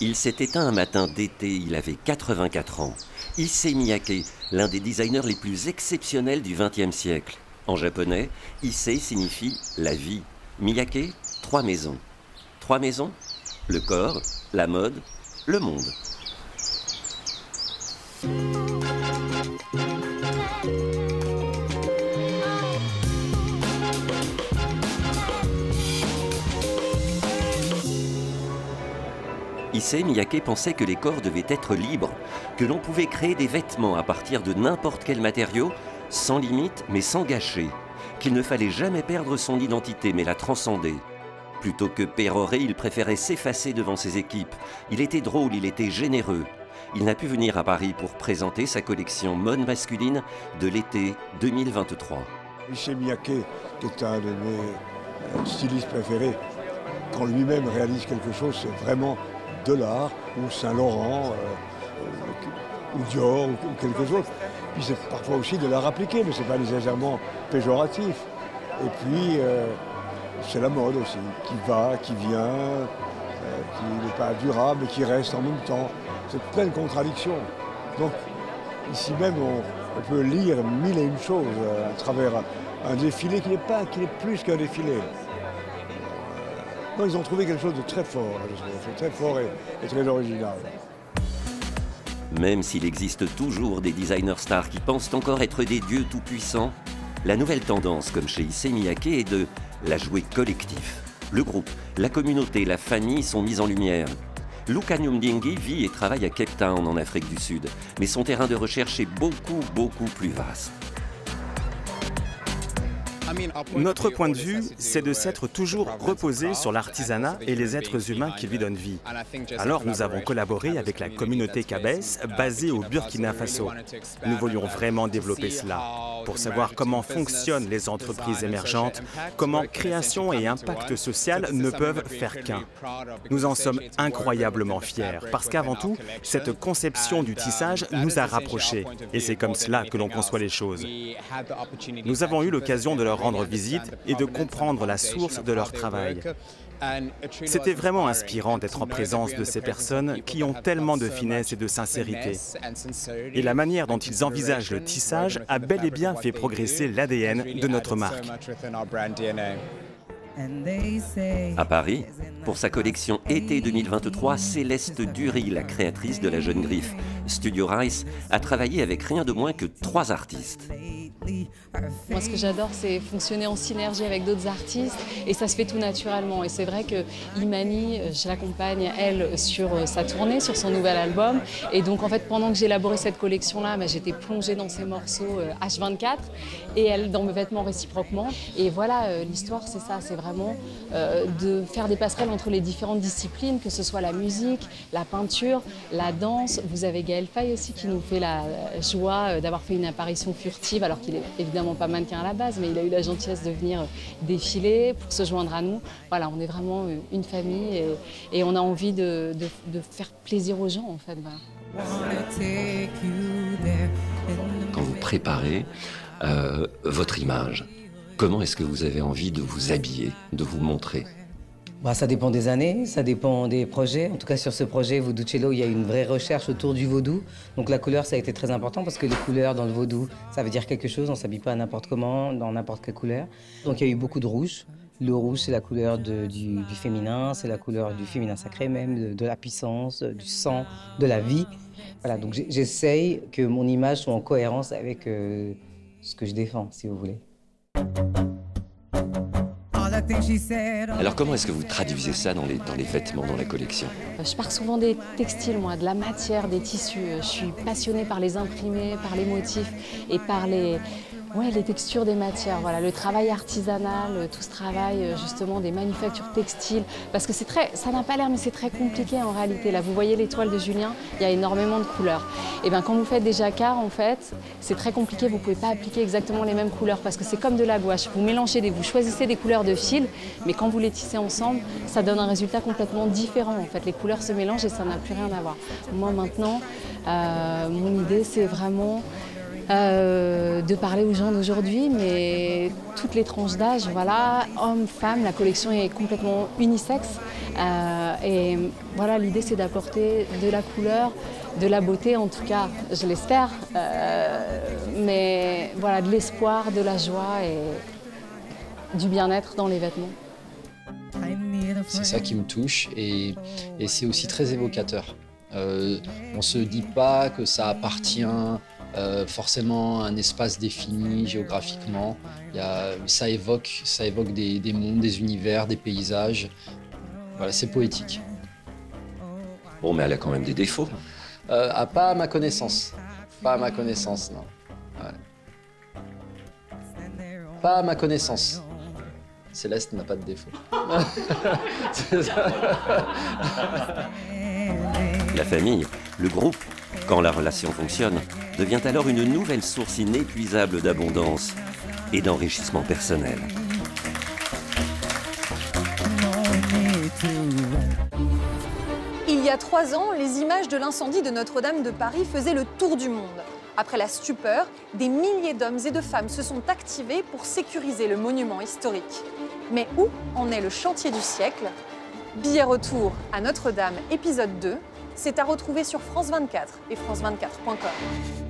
Il s'est éteint un matin d'été, il avait 84 ans. Issei Miyake, l'un des designers les plus exceptionnels du XXe siècle. En japonais, Issei signifie la vie. Miyake, trois maisons. Trois maisons? Le corps, la mode, le monde. Miyake pensait que les corps devaient être libres, que l'on pouvait créer des vêtements à partir de n'importe quel matériau, sans limite mais sans gâcher, qu'il ne fallait jamais perdre son identité mais la transcender. Plutôt que pérorer, il préférait s'effacer devant ses équipes. Il était drôle, il était généreux. Il n'a pu venir à Paris pour présenter sa collection mode masculine de l'été 2023. Issei Miyake, qui est un de mes euh, stylistes préférés, quand lui-même réalise quelque chose, c'est vraiment de l'art, ou Saint-Laurent, euh, ou Dior, ou, quelque chose. Puis c'est parfois aussi de l'art appliqué, mais ce n'est pas nécessairement péjoratif. Et puis, euh, c'est la mode aussi, qui va, qui vient, euh, qui n'est pas durable, mais qui reste en même temps. C'est plein de contradictions. Donc, ici même, on, peut lire mille et une choses à travers un, défilé qui n'est pas, qui n'est plus qu'un défilé ils ont trouvé quelque chose de très fort, très fort et, très original. Même s'il existe toujours des designers stars qui pensent encore être des dieux tout-puissants, la nouvelle tendance, comme chez Issey Miyake, est de la jouer collectif. Le groupe, la communauté, la famille sont mis en lumière. Luca Nyumdingi vit et travaille à Cape Town en Afrique du Sud, mais son terrain de recherche est beaucoup, beaucoup plus vaste. Notre point de vue, c'est de s'être toujours reposé sur l'artisanat et les êtres humains qui lui donnent vie. Alors nous avons collaboré avec la communauté Cabès basée au Burkina Faso. Nous voulions vraiment développer cela pour savoir comment fonctionnent les entreprises émergentes, comment création et impact social ne peuvent faire qu'un. Nous en sommes incroyablement fiers parce qu'avant tout, cette conception du tissage nous a rapprochés et c'est comme cela que l'on conçoit les choses. Nous avons eu l'occasion de leur rendre visite et de comprendre la source de leur travail. C'était vraiment inspirant d'être en présence de ces personnes qui ont tellement de finesse et de sincérité. Et la manière dont ils envisagent le tissage a bel et bien fait progresser l'ADN de notre marque. À Paris, pour sa collection été 2023, Céleste Dury, la créatrice de la jeune griffe Studio Rice, a travaillé avec rien de moins que trois artistes. Moi, ce que j'adore, c'est fonctionner en synergie avec d'autres artistes et ça se fait tout naturellement. Et c'est vrai que Imani, je l'accompagne, elle, sur euh, sa tournée, sur son nouvel album. Et donc, en fait, pendant que j'élaborais cette collection-là, bah, j'étais plongée dans ces morceaux H24 euh, et elle dans mes vêtements réciproquement. Et voilà, euh, l'histoire, c'est ça, c'est vraiment de faire des passerelles entre les différentes disciplines, que ce soit la musique, la peinture, la danse. Vous avez Gaël Faye aussi qui nous fait la joie d'avoir fait une apparition furtive alors qu'il évidemment pas mannequin à la base, mais il a eu la gentillesse de venir défiler pour se joindre à nous. Voilà, on est vraiment une famille et, on a envie de, faire plaisir aux gens en fait. Quand vous préparez euh, votre image, comment est-ce que vous avez envie de vous habiller, de vous montrer? Bah, ça dépend des années, ça dépend des projets. En tout cas, sur ce projet Voodoo il y a une vraie recherche autour du vaudou. Donc la couleur, ça a été très important parce que les couleurs dans le vaudou, ça veut dire quelque chose. On s'habille pas n'importe comment, dans n'importe quelle couleur. Donc il y a eu beaucoup de rouge. Le rouge, c'est la couleur du, féminin, c'est la couleur du féminin sacré même, de, la puissance, du sang, de la vie. Voilà, donc j'essaye que mon image soit en cohérence avec euh, ce que je défends, si vous voulez. Alors comment est-ce que vous traduisez ça dans les, dans les vêtements, dans la collection? Je pars souvent des textiles, moi, de la matière, des tissus. Je suis passionnée par les imprimés, par les motifs et par les, Ouais, les textures des matières, voilà, le travail artisanal, euh, tout ce travail euh, justement des manufactures textiles, parce que c'est très, ça n'a pas l'air, mais c'est très compliqué en réalité. Là, vous voyez l'étoile de Julien, il y a énormément de couleurs. Et bien, quand vous faites des jacquards, en fait, c'est très compliqué. Vous pouvez pas appliquer exactement les mêmes couleurs parce que c'est comme de la gouache. Vous mélangez, des, vous choisissez des couleurs de fil, mais quand vous les tissez ensemble, ça donne un résultat complètement différent. En fait, les couleurs se mélangent et ça n'a plus rien à voir. Moi, maintenant, euh, mon idée, c'est vraiment euh, de parler aux gens d'aujourd'hui, mais toutes les tranches d'âge, voilà, hommes, femmes, la collection est complètement unisexe. Euh, et voilà, l'idée c'est d'apporter de la couleur, de la beauté en tout cas, je l'espère, euh, mais voilà, de l'espoir, de la joie et du bien-être dans les vêtements. C'est ça qui me touche et, c'est aussi très évocateur. On ne se dit pas que ça appartient euh, forcément un espace défini géographiquement. Il y a, ça évoque, ça évoque des, des, mondes, des univers, des paysages. Voilà, c'est poétique. Bon, mais elle a quand même des défauts. Euh, ah, pas à ma connaissance. Pas à ma connaissance, non. Ouais. Pas à ma connaissance. Céleste n'a pas de défaut. La famille, le groupe, quand la relation fonctionne, devient alors une nouvelle source inépuisable d'abondance et d'enrichissement personnel. Il y a trois ans, les images de l'incendie de Notre-Dame de Paris faisaient le tour du monde. Après la stupeur, des milliers d'hommes et de femmes se sont activés pour sécuriser le monument historique. Mais où en est le chantier du siècle? Billet retour à Notre-Dame, épisode 2, c'est à retrouver sur France 24 et France24.com.